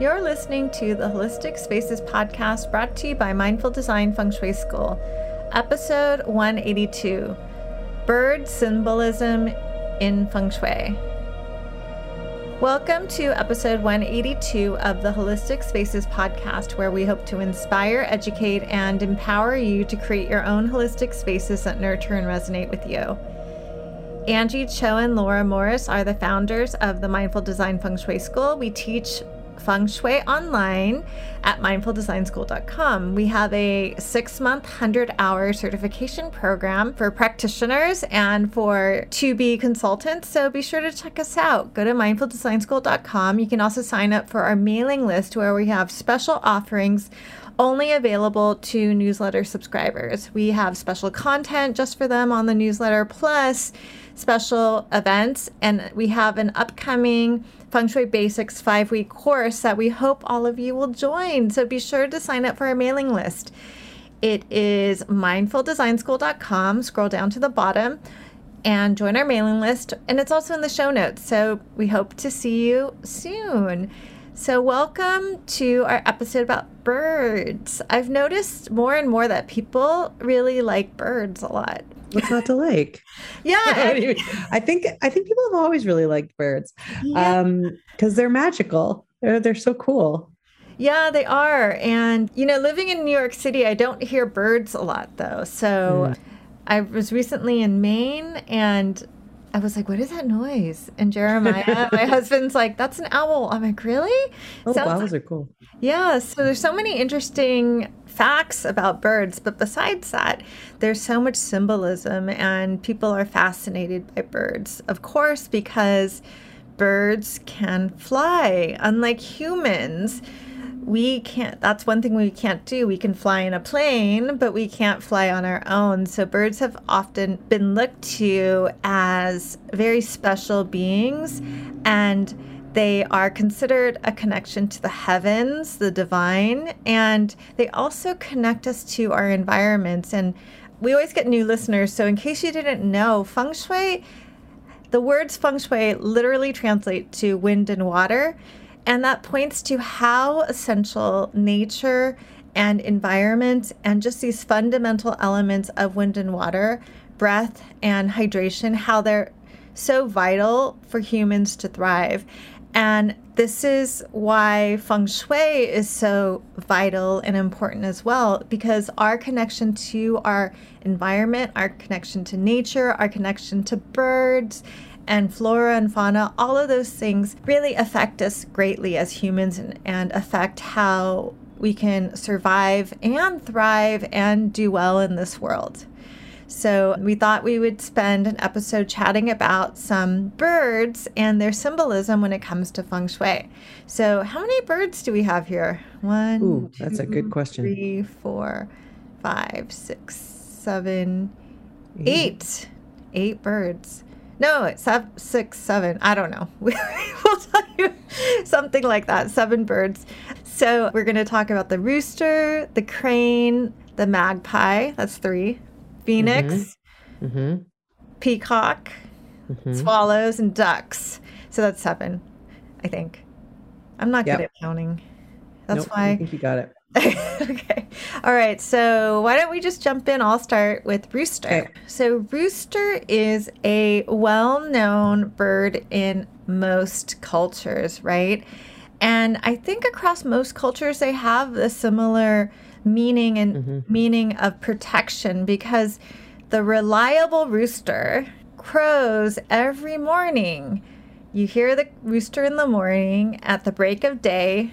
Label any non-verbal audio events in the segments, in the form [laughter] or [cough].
You're listening to the Holistic Spaces podcast brought to you by Mindful Design Feng Shui School, episode 182 Bird Symbolism in Feng Shui. Welcome to episode 182 of the Holistic Spaces podcast, where we hope to inspire, educate, and empower you to create your own holistic spaces that nurture and resonate with you. Angie Cho and Laura Morris are the founders of the Mindful Design Feng Shui School. We teach feng shui online at mindfuldesignschool.com. We have a six month, 100 hour certification program for practitioners and for to be consultants. So be sure to check us out. Go to mindfuldesignschool.com. You can also sign up for our mailing list where we have special offerings only available to newsletter subscribers. We have special content just for them on the newsletter, plus special events. And we have an upcoming Feng Shui Basics five week course that we hope all of you will join. So be sure to sign up for our mailing list. It is mindfuldesignschool.com. Scroll down to the bottom and join our mailing list. And it's also in the show notes. So we hope to see you soon. So, welcome to our episode about birds. I've noticed more and more that people really like birds a lot. What's not to like? [laughs] yeah, [laughs] I think I think people have always really liked birds Yeah. um, because they're magical. They're they're so cool. Yeah, they are. And, you know, living in New York City, I don't hear birds a lot, though. So Mm. I was recently in Maine and I was like, what is that noise? And Jeremiah, my [laughs] husband's like, that's an owl. I'm like, really? Oh, Sounds owls like- are cool. yeah, so there's so many interesting facts about birds, but besides that, there's so much symbolism, and people are fascinated by birds. Of course, because birds can fly, unlike humans. We can't, that's one thing we can't do. We can fly in a plane, but we can't fly on our own. So, birds have often been looked to as very special beings, and they are considered a connection to the heavens, the divine, and they also connect us to our environments. And we always get new listeners. So, in case you didn't know, feng shui, the words feng shui literally translate to wind and water. And that points to how essential nature and environment and just these fundamental elements of wind and water, breath and hydration, how they're so vital for humans to thrive. And this is why feng shui is so vital and important as well, because our connection to our environment, our connection to nature, our connection to birds and flora and fauna, all of those things really affect us greatly as humans and, and affect how we can survive and thrive and do well in this world. So, we thought we would spend an episode chatting about some birds and their symbolism when it comes to feng shui. So, how many birds do we have here? One, Ooh, that's a good question. Three, four, five, six, seven, eight. Eight birds. No, it's seven, six, seven. I don't know. [laughs] we'll tell you something like that. Seven birds. So, we're going to talk about the rooster, the crane, the magpie. That's three. Phoenix, Mm-hmm. peacock, Mm-hmm. swallows, and ducks. So that's seven, I think. I'm not Yep. good at counting. That's nope, I think you got it. [laughs] okay. All right. So why don't we just jump in? I'll start with rooster. Okay. So rooster is a well-known bird in most cultures, right? And I think across most cultures they have a similar meaning and Mhm. meaning of protection because the reliable rooster crows every morning. You hear the rooster in the morning at the break of day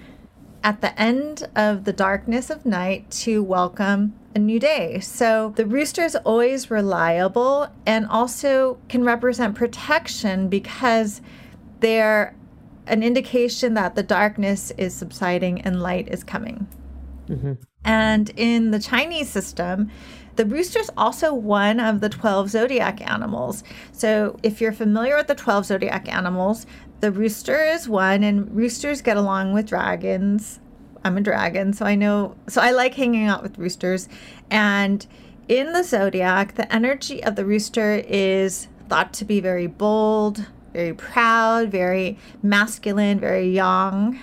at the end of the darkness of night to welcome a new day. So the rooster is always reliable and also can represent protection because they're an indication that the darkness is subsiding and light is coming. Mhm. And in the Chinese system, the rooster is also one of the 12 zodiac animals. So if you're familiar with the 12 zodiac animals, the rooster is one, and roosters get along with dragons. I'm a dragon, so I know, so I like hanging out with roosters. And in the zodiac, the energy of the rooster is thought to be very bold, very proud, very masculine, very young.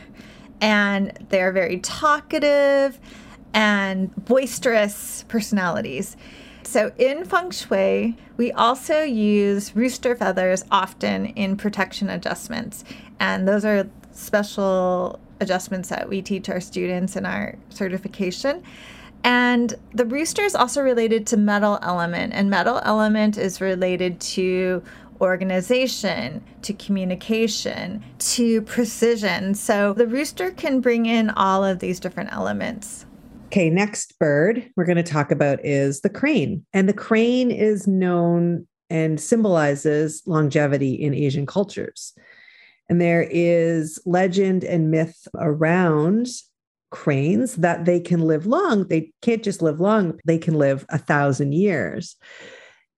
and they're very talkative and boisterous personalities. So in feng shui, we also use rooster feathers often in protection adjustments. And those are special adjustments that we teach our students in our certification. And the rooster is also related to metal element, and metal element is related to organization, to communication, to precision. So the rooster can bring in all of these different elements. Okay, next bird we're going to talk about is the crane. And the crane is known and symbolizes longevity in Asian cultures. And there is legend and myth around cranes that they can live long. They can't just live long, they can live a thousand years.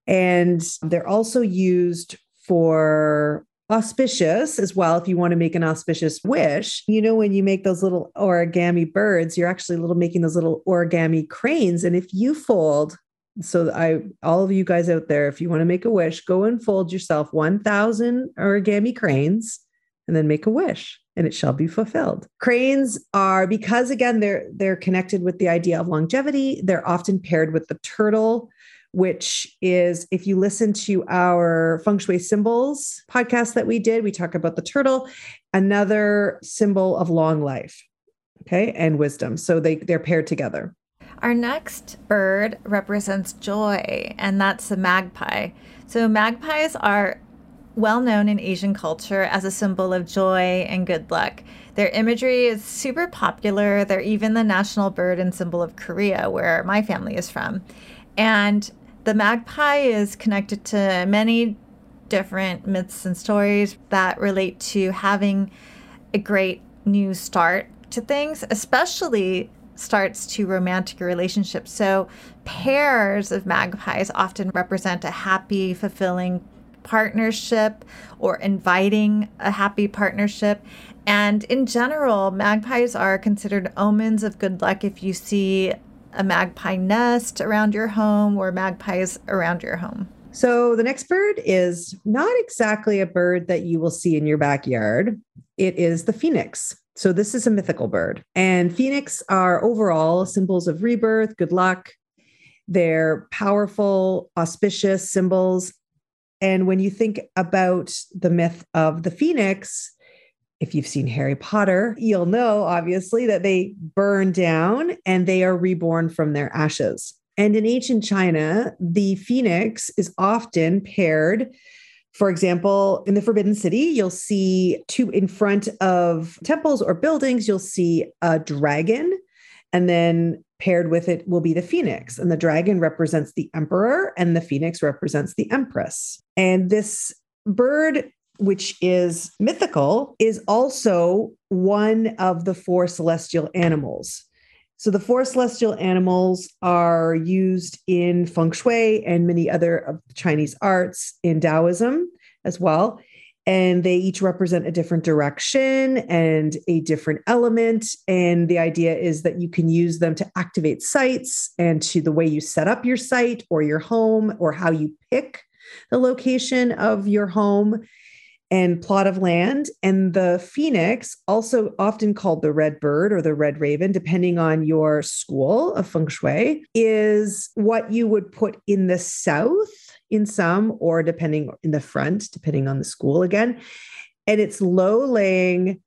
And they're also used for auspicious as well if you want to make an auspicious wish. You know when you make those little origami birds you're actually little making those little origami cranes and if you fold so i all of you guys out there if you want to make a wish go and fold yourself 1000 origami cranes and then make a wish and it shall be fulfilled. Cranes are because again they're they're connected with the idea of longevity they're often paired with the turtle which is if you listen to our feng shui symbols podcast that we did, we talk about the turtle, another symbol of long life, okay, and wisdom. So they they're paired together. Our next bird represents joy, and that's the magpie. So magpies are well known in Asian culture as a symbol of joy and good luck. Their imagery is super popular. They're even the national bird and symbol of Korea, where my family is from. And the magpie is connected to many different myths and stories that relate to having a great new start to things, especially starts to romantic relationships. So, pairs of magpies often represent a happy, fulfilling partnership or inviting a happy partnership. And in general, magpies are considered omens of good luck if you see a magpie nest around your home or magpies around your home? So, the next bird is not exactly a bird that you will see in your backyard. It is the phoenix. So, this is a mythical bird. And phoenix are overall symbols of rebirth, good luck. They're powerful, auspicious symbols. And when you think about the myth of the phoenix, if you've seen Harry Potter, you'll know obviously that they burn down and they are reborn from their ashes. And in ancient China, the phoenix is often paired. For example, in the Forbidden City, you'll see two in front of temples or buildings, you'll see a dragon. And then paired with it will be the phoenix. And the dragon represents the emperor, and the phoenix represents the empress. And this bird which is mythical, is also one of the four celestial animals. So the four celestial animals are used in feng shui and many other of Chinese arts in Taoism as well. And they each represent a different direction and a different element. And the idea is that you can use them to activate sites and to the way you set up your site or your home or how you pick the location of your home and plot of land. And the phoenix, also often called the red bird or the red raven, depending on your school of feng shui, is what you would put in the south in some, or depending in the front, depending on the school again. And it's low laying,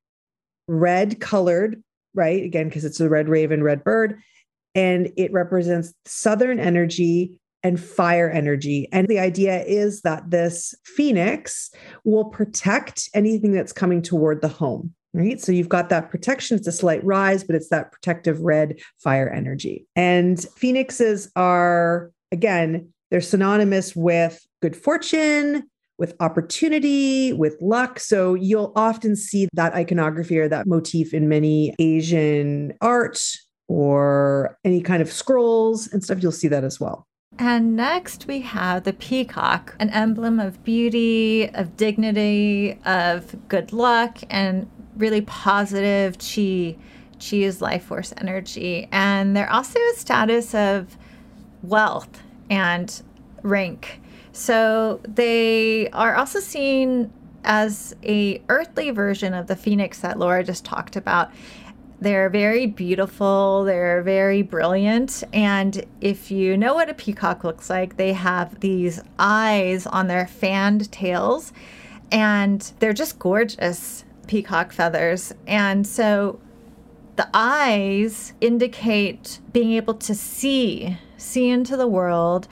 red colored, right? Again, because it's a red raven, red bird. And it represents southern energy and fire energy. And the idea is that this phoenix will protect anything that's coming toward the home. Right. So you've got that protection. It's a slight rise, but it's that protective red fire energy. And phoenixes are, again, they're synonymous with good fortune, with opportunity, with luck. So you'll often see that iconography or that motif in many Asian art or any kind of scrolls and stuff. You'll see that as well. And next we have the peacock, an emblem of beauty, of dignity, of good luck, and really positive chi. Chi is life force energy. And they're also a status of wealth and rank. So they are also seen as a earthly version of the phoenix that Laura just talked about. They're very beautiful, they're very brilliant. And if you know what a peacock looks like, they have these eyes on their fanned tails, and they're just gorgeous peacock feathers. And so the eyes indicate being able to see, see into the world,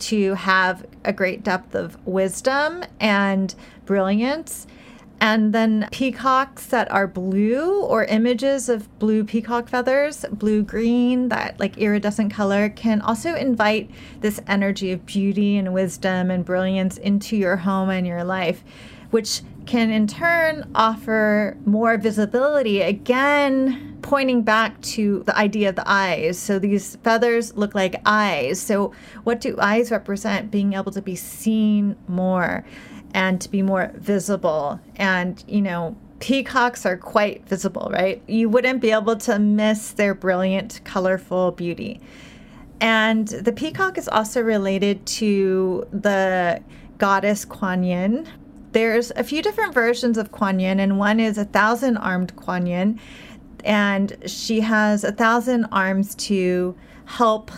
to have a great depth of wisdom and brilliance. And then peacocks that are blue or images of blue peacock feathers, blue green, that like iridescent color can also invite this energy of beauty and wisdom and brilliance into your home and your life, which can in turn offer more visibility, again, pointing back to the idea of the eyes. So these feathers look like eyes. So, what do eyes represent? Being able to be seen more and to be more visible. And, you know, peacocks are quite visible, right? You wouldn't be able to miss their brilliant, colorful beauty. And the peacock is also related to the goddess Kuan Yin, there's a few different versions of Kuan Yin, and one is a thousand armed Kuan Yin, and she has a thousand arms to help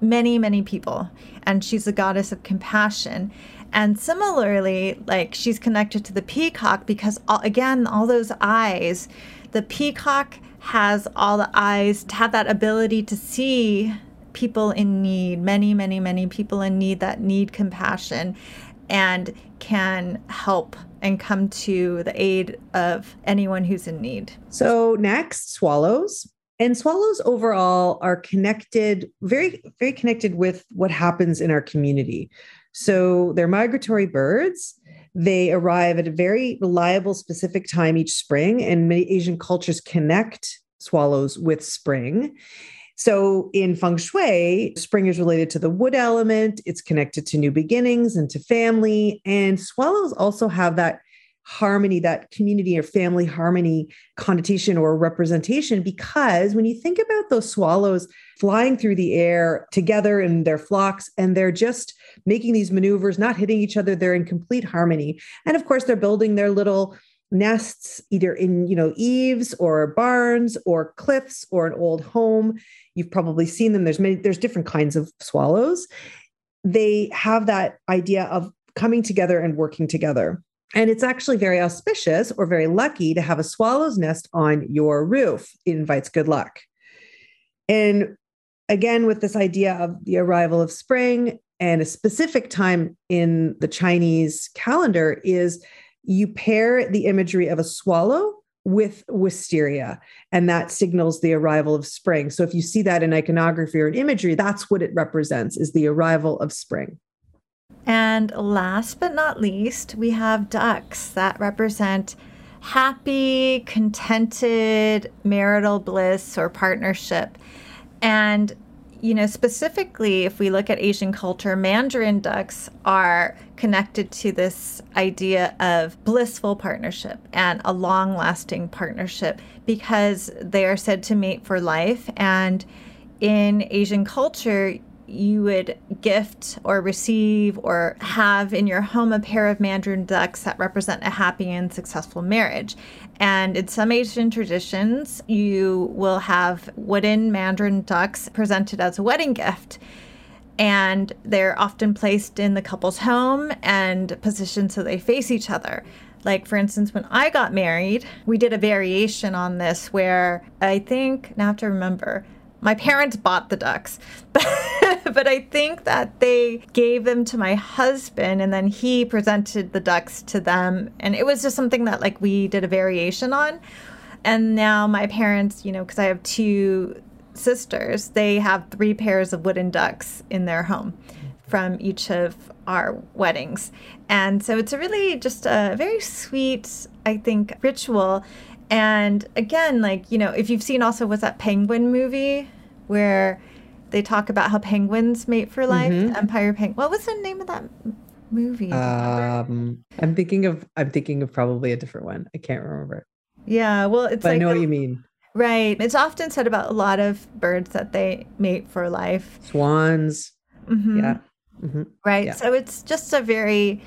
many, many people. And she's a goddess of compassion. And similarly, like she's connected to the peacock because, all, again, all those eyes, the peacock has all the eyes to have that ability to see people in need, many, many, many people in need that need compassion and can help and come to the aid of anyone who's in need. So, next, swallows. And swallows overall are connected, very, very connected with what happens in our community. So, they're migratory birds. They arrive at a very reliable, specific time each spring, and many Asian cultures connect swallows with spring. So in feng shui, spring is related to the wood element, it's connected to new beginnings and to family. And swallows also have that harmony, that community or family harmony connotation or representation, because when you think about those swallows flying through the air together in their flocks, and they're just making these maneuvers, not hitting each other, they're in complete harmony. And of course, they're building their little nests either in you know eaves or barns or cliffs or an old home. You've probably seen them. There's many there's different kinds of swallows. They have that idea of coming together and working together. And it's actually very auspicious or very lucky to have a swallow's nest on your roof. It invites good luck. And again with this idea of the arrival of spring and a specific time in the chinese calendar is you pair the imagery of a swallow with wisteria, and that signals the arrival of spring. So if you see that in iconography or in imagery, that's what it represents is the arrival of spring. And last but not least, we have ducks that represent happy, contented marital bliss or partnership. And you know, specifically, if we look at Asian culture, Mandarin ducks are connected to this idea of blissful partnership and a long lasting partnership because they are said to mate for life. And in Asian culture, you would gift or receive or have in your home a pair of mandarin ducks that represent a happy and successful marriage. And in some Asian traditions, you will have wooden mandarin ducks presented as a wedding gift. And they're often placed in the couple's home and positioned so they face each other. Like, for instance, when I got married, we did a variation on this where I think, now I have to remember, my parents bought the ducks, [laughs] but, but I think that they gave them to my husband and then he presented the ducks to them. And it was just something that like we did a variation on. And now my parents, you know, because I have two sisters, they have three pairs of wooden ducks in their home from each of our weddings. And so it's a really just a very sweet, I think, ritual and again, like, you know, if you've seen also what's that penguin movie where they talk about how penguins mate for life, mm-hmm. Empire Penguin. What was the name of that movie? Um, I'm thinking of I'm thinking of probably a different one. I can't remember. Yeah, well, it's but like I know what you mean. Right. It's often said about a lot of birds that they mate for life. Swans. Mm-hmm. Yeah. Mm-hmm. Right. Yeah. So it's just a very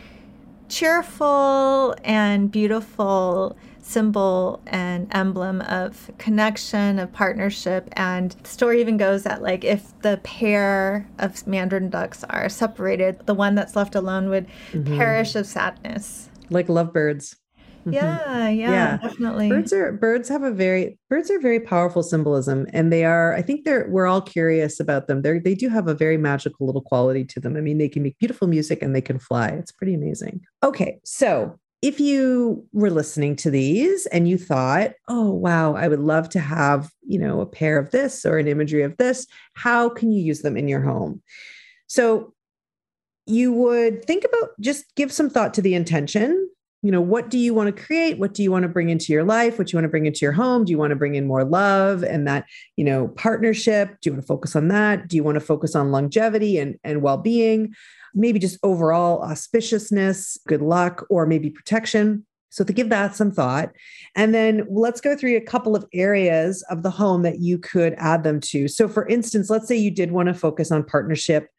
cheerful and beautiful symbol and emblem of connection, of partnership. And the story even goes that, like, if the pair of mandarin ducks are separated, the one that's left alone would mm-hmm. perish of sadness. Like lovebirds. Mm-hmm. Yeah, yeah, yeah, definitely. Birds are birds have a very birds are very powerful symbolism, and they are. I think they're. We're all curious about them. They they do have a very magical little quality to them. I mean, they can make beautiful music and they can fly. It's pretty amazing. Okay, so if you were listening to these and you thought, oh, wow, I would love to have, you know, a pair of this or an imagery of this, how can you use them in your home? So you would think about just give some thought to the intention. You know, what do you want to create? What do you want to bring into your life? What do you want to bring into your home? Do you want to bring in more love and that, you know, partnership? Do you want to focus on that? Do you want to focus on longevity and, and well-being? Maybe just overall auspiciousness, good luck, or maybe protection. So, to give that some thought. And then let's go through a couple of areas of the home that you could add them to. So, for instance, let's say you did want to focus on partnership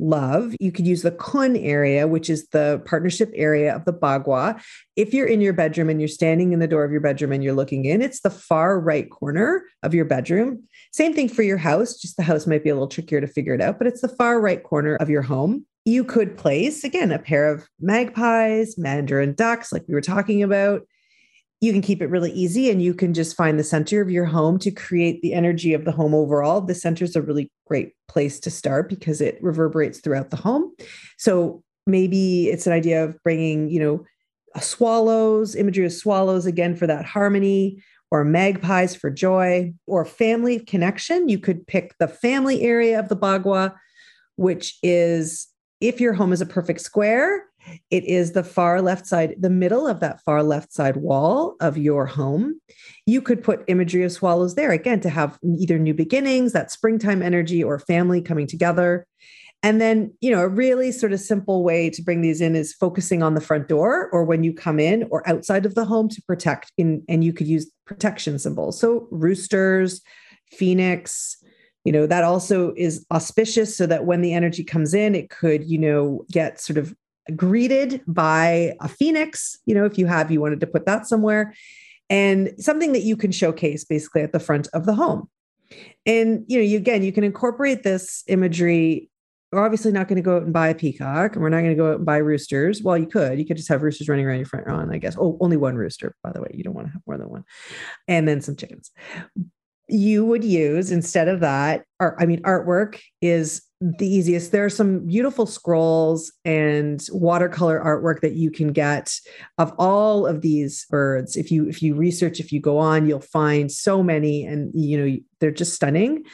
love, you could use the kun area, which is the partnership area of the bagua. If you're in your bedroom and you're standing in the door of your bedroom and you're looking in, it's the far right corner of your bedroom. Same thing for your house, just the house might be a little trickier to figure it out, but it's the far right corner of your home you could place again a pair of magpies, mandarin ducks, like we were talking about. You can keep it really easy and you can just find the center of your home to create the energy of the home overall. The center is a really great place to start because it reverberates throughout the home. So maybe it's an idea of bringing, you know, swallows, imagery of swallows again for that harmony, or magpies for joy, or family connection. You could pick the family area of the bagua, which is if your home is a perfect square, it is the far left side, the middle of that far left side wall of your home. You could put imagery of swallows there again to have either new beginnings, that springtime energy, or family coming together. And then, you know, a really sort of simple way to bring these in is focusing on the front door or when you come in or outside of the home to protect in, and you could use protection symbols. So roosters, phoenix, you know that also is auspicious so that when the energy comes in it could you know get sort of greeted by a phoenix you know if you have you wanted to put that somewhere and something that you can showcase basically at the front of the home. And you know you again you can incorporate this imagery. We're obviously not going to go out and buy a peacock. And we're not going to go out and buy roosters. Well you could. You could just have roosters running around your front lawn i guess. Oh only one rooster by the way. You don't want to have more than one. And then some chickens you would use instead of that art i mean artwork is the easiest. There are some beautiful scrolls and watercolor artwork that you can get of all of these birds. If you if you research if you go on you'll find so many and you know they're just stunning.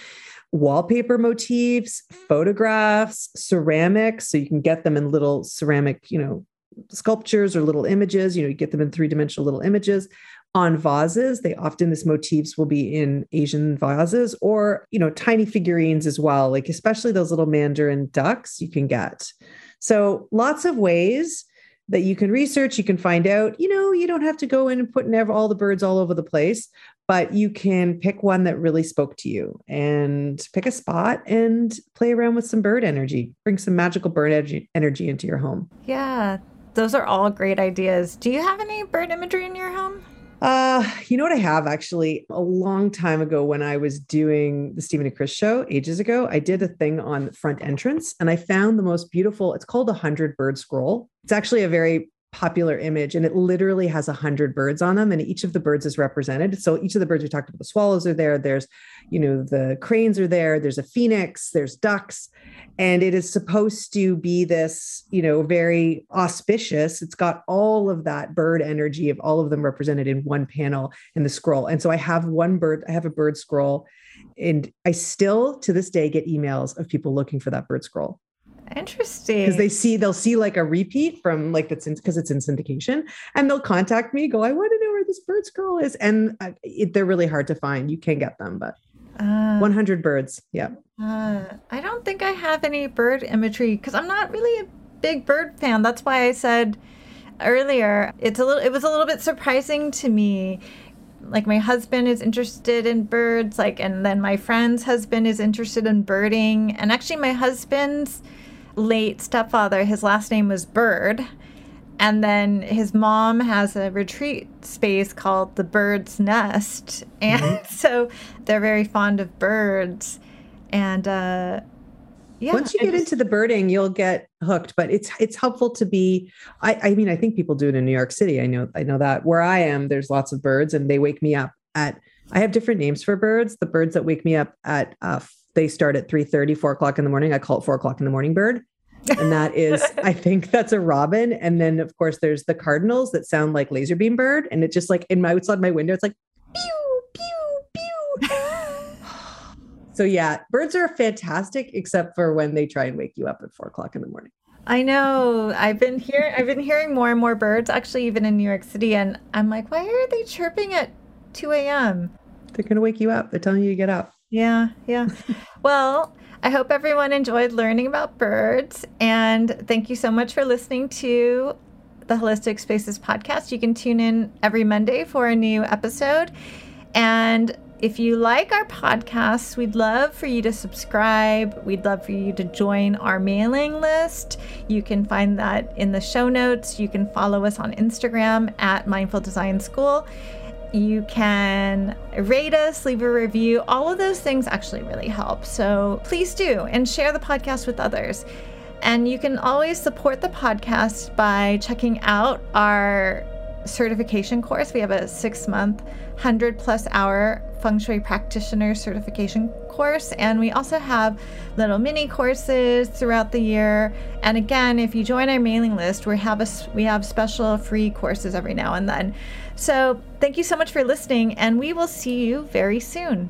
Wallpaper motifs photographs ceramics so you can get them in little ceramic you know sculptures or little images. You know you get them in three dimensional little images on vases. They often this motifs will be in Asian vases or you know tiny figurines as well, like especially those little mandarin ducks you can get. So lots of ways that you can research, you can find out, you know, you don't have to go in and put in all the birds all over the place, but you can pick one that really spoke to you and pick a spot and play around with some bird energy, bring some magical bird energy, energy into your home. Yeah, those are all great ideas. Do you have any bird imagery in your home? Uh, you know what I have actually a long time ago when I was doing the Steven and Chris show ages ago, I did a thing on front entrance and I found the most beautiful, it's called a hundred bird scroll. It's actually a very popular image and it literally has a hundred birds on them and each of the birds is represented. So each of the birds we talked about the swallows are there there's you know the cranes are there there's a phoenix there's ducks and it is supposed to be this you know very auspicious. It's got all of that bird energy of all of them represented in one panel in the scroll. And so i have one bird i have a bird scroll and i still to this day get emails of people looking for that bird scroll Interesting. Because they see they'll see like a repeat from like that's in because it's in syndication, and they'll contact me. Go, I want to know where this bird scroll is, and uh, it, they're really hard to find. You can get them, but uh, 100 birds. Yeah. Uh, I don't think I have any bird imagery because I'm not really a big bird fan. That's why I said earlier it's a little. It was a little bit surprising to me like my husband is interested in birds like and then my friend's husband is interested in birding and actually my husband's late stepfather, his last name was Bird. And then his mom has a retreat space called the Bird's Nest. [laughs] And mm-hmm. so they're very fond of birds. And uh, yeah, once you get just, into the birding, you'll get hooked. But it's it's helpful to be. I, I mean, I think people do it in New York City. I know I know that where I am, there's lots of birds, and they wake me up at. I have different names for birds. The birds that wake me up at uh, they start at 3 30, 4 o'clock in the morning. I call it four o'clock in the morning bird and that is [laughs] i think that's a robin and then of course there's the cardinals that sound like laser beam bird and it just like in my outside my window it's like pew pew pew [laughs] so yeah birds are fantastic except for when they try and wake you up at four o'clock in the morning I know. I've been here. I've been hearing more and more birds, actually, even in New York City, and I'm like, why are they chirping at 2 a.m.? They're gonna wake you up. They're telling you to get up. Yeah, yeah. [laughs] well, I hope everyone enjoyed learning about birds. And thank you so much for listening to the Holistic Spaces podcast. You can tune in every Monday for a new episode. And if you like our podcast, we'd love for you to subscribe. We'd love for you to join our mailing list. You can find that in the show notes. You can follow us on Instagram at Mindful Design School. You can rate us, leave a review. All of those things actually really help. So please do and share the podcast with others. And you can always support the podcast by checking out our certification course. We have a six month, 100 plus hour feng shui practitioner certification course. And we also have little mini courses throughout the year. And again, if you join our mailing list, we have a, we have special free courses every now and then. So thank you so much for listening, and we will see you very soon.